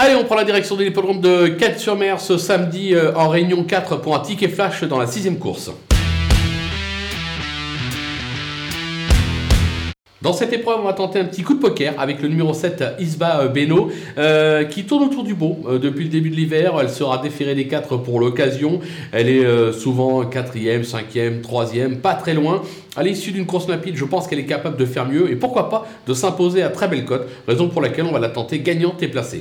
Allez, on prend la direction de l'hippodrome de 4 sur mer ce samedi euh, en réunion 4 pour un ticket flash dans la sixième course. Dans cette épreuve, on va tenter un petit coup de poker avec le numéro 7, euh, Isba euh, Beno, qui tourne autour du beau depuis le début de l'hiver. Elle sera déférée des 4 pour l'occasion. Elle est souvent 4e, 5e, 3e, pas très loin. À l'issue d'une course rapide, je pense qu'elle est capable de faire mieux et pourquoi pas de s'imposer à très belle cote, raison pour laquelle on va la tenter gagnante et placée.